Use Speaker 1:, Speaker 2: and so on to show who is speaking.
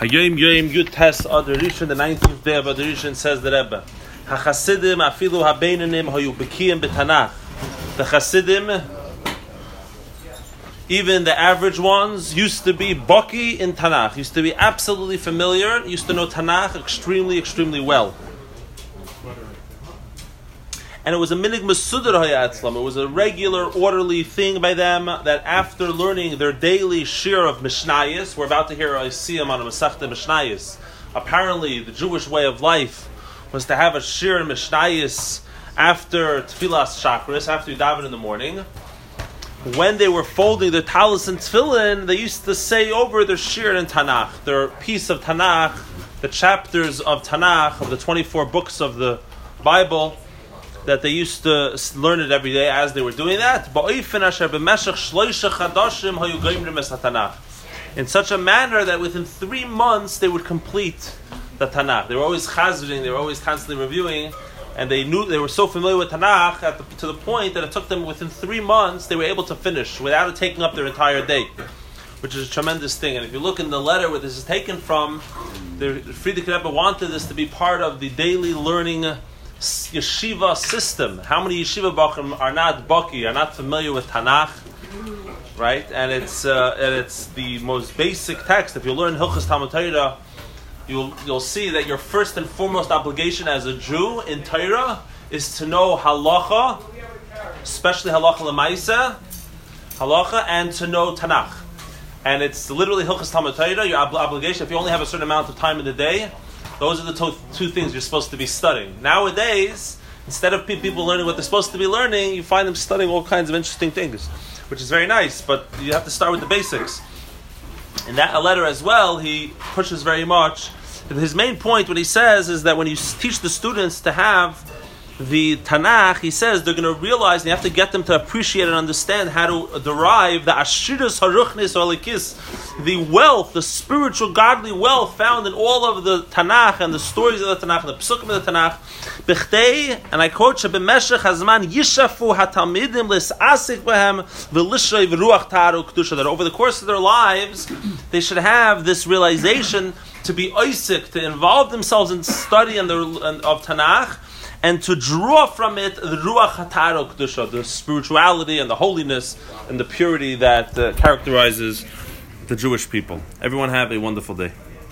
Speaker 1: Hayom Yom Yud Tes Adar Rishon, the 19th day of Adar Rishon, says the Rebbe. HaChasidim afilu habeinanim hayu bekiyim b'tanach. The Chasidim, even the average ones, used to be baki in Tanakh, used to be absolutely familiar, used to know Tanakh extremely, extremely well. And it was a minig masudar hayatzlam. It was a regular, orderly thing by them that after learning their daily share of Mishnayos, we're about to hear a siyam on a Masachta Mishnayos. Apparently, the Jewish way of life was to have a shir in Mishnayos after Tfilas Chakras, after you daven in the morning. When they were folding their talis and tefillin, they used to say over their shir in Tanakh, their piece of Tanakh, the chapters of Tanakh, of the 24 books of the Bible, that they used to learn it every day as they were doing that. In such a manner that within three months they would complete the Tanakh. They were always chazring, they were always constantly reviewing, and they knew they were so familiar with Tanakh the, to the point that it took them within three months they were able to finish without it taking up their entire day, which is a tremendous thing. And if you look in the letter where this is taken from, the Frierdiker Rebbe wanted this to be part of the daily learning yeshiva system. How many yeshiva bachim are not baki, are not familiar with Tanakh, right? And it's uh, and it's the most basic text. If you learn Hilchas Talmud Torah, you'll you'll see that your first and foremost obligation as a Jew in Torah is to know halacha, especially halacha lemaisa, halacha, and to know Tanakh. And it's literally Hilchas Talmud Torah. Your ob- obligation, if you only have a certain amount of time in the day, those are the to- two things you're supposed to be studying. Nowadays, instead of pe- people learning what they're supposed to be learning, you find them studying all kinds of interesting things, which is very nice, but you have to start with the basics. In that letter as well, he pushes very much. His main point, what he says, is that when you teach the students to have the Tanakh, he says they're going to realize, and you have to get them to appreciate and understand how to derive the Ashiras Haruchnis Olikis, the wealth, the spiritual, godly wealth found in all of the Tanakh and the stories of the Tanakh, the Psukim of the Tanakh. And I quote, Shebemeshech Hazman Yishafu HaTalmidim Lis'asik Behem V'lishay V'ruach Taru Kedusha, that over the course of their lives, they should have this realization to be Isaac, to involve themselves in study and the, of Tanakh, and to draw from it the ruach hataro kedusha, the spirituality and the holiness and the purity that uh, characterizes the Jewish people. Everyone have a wonderful day.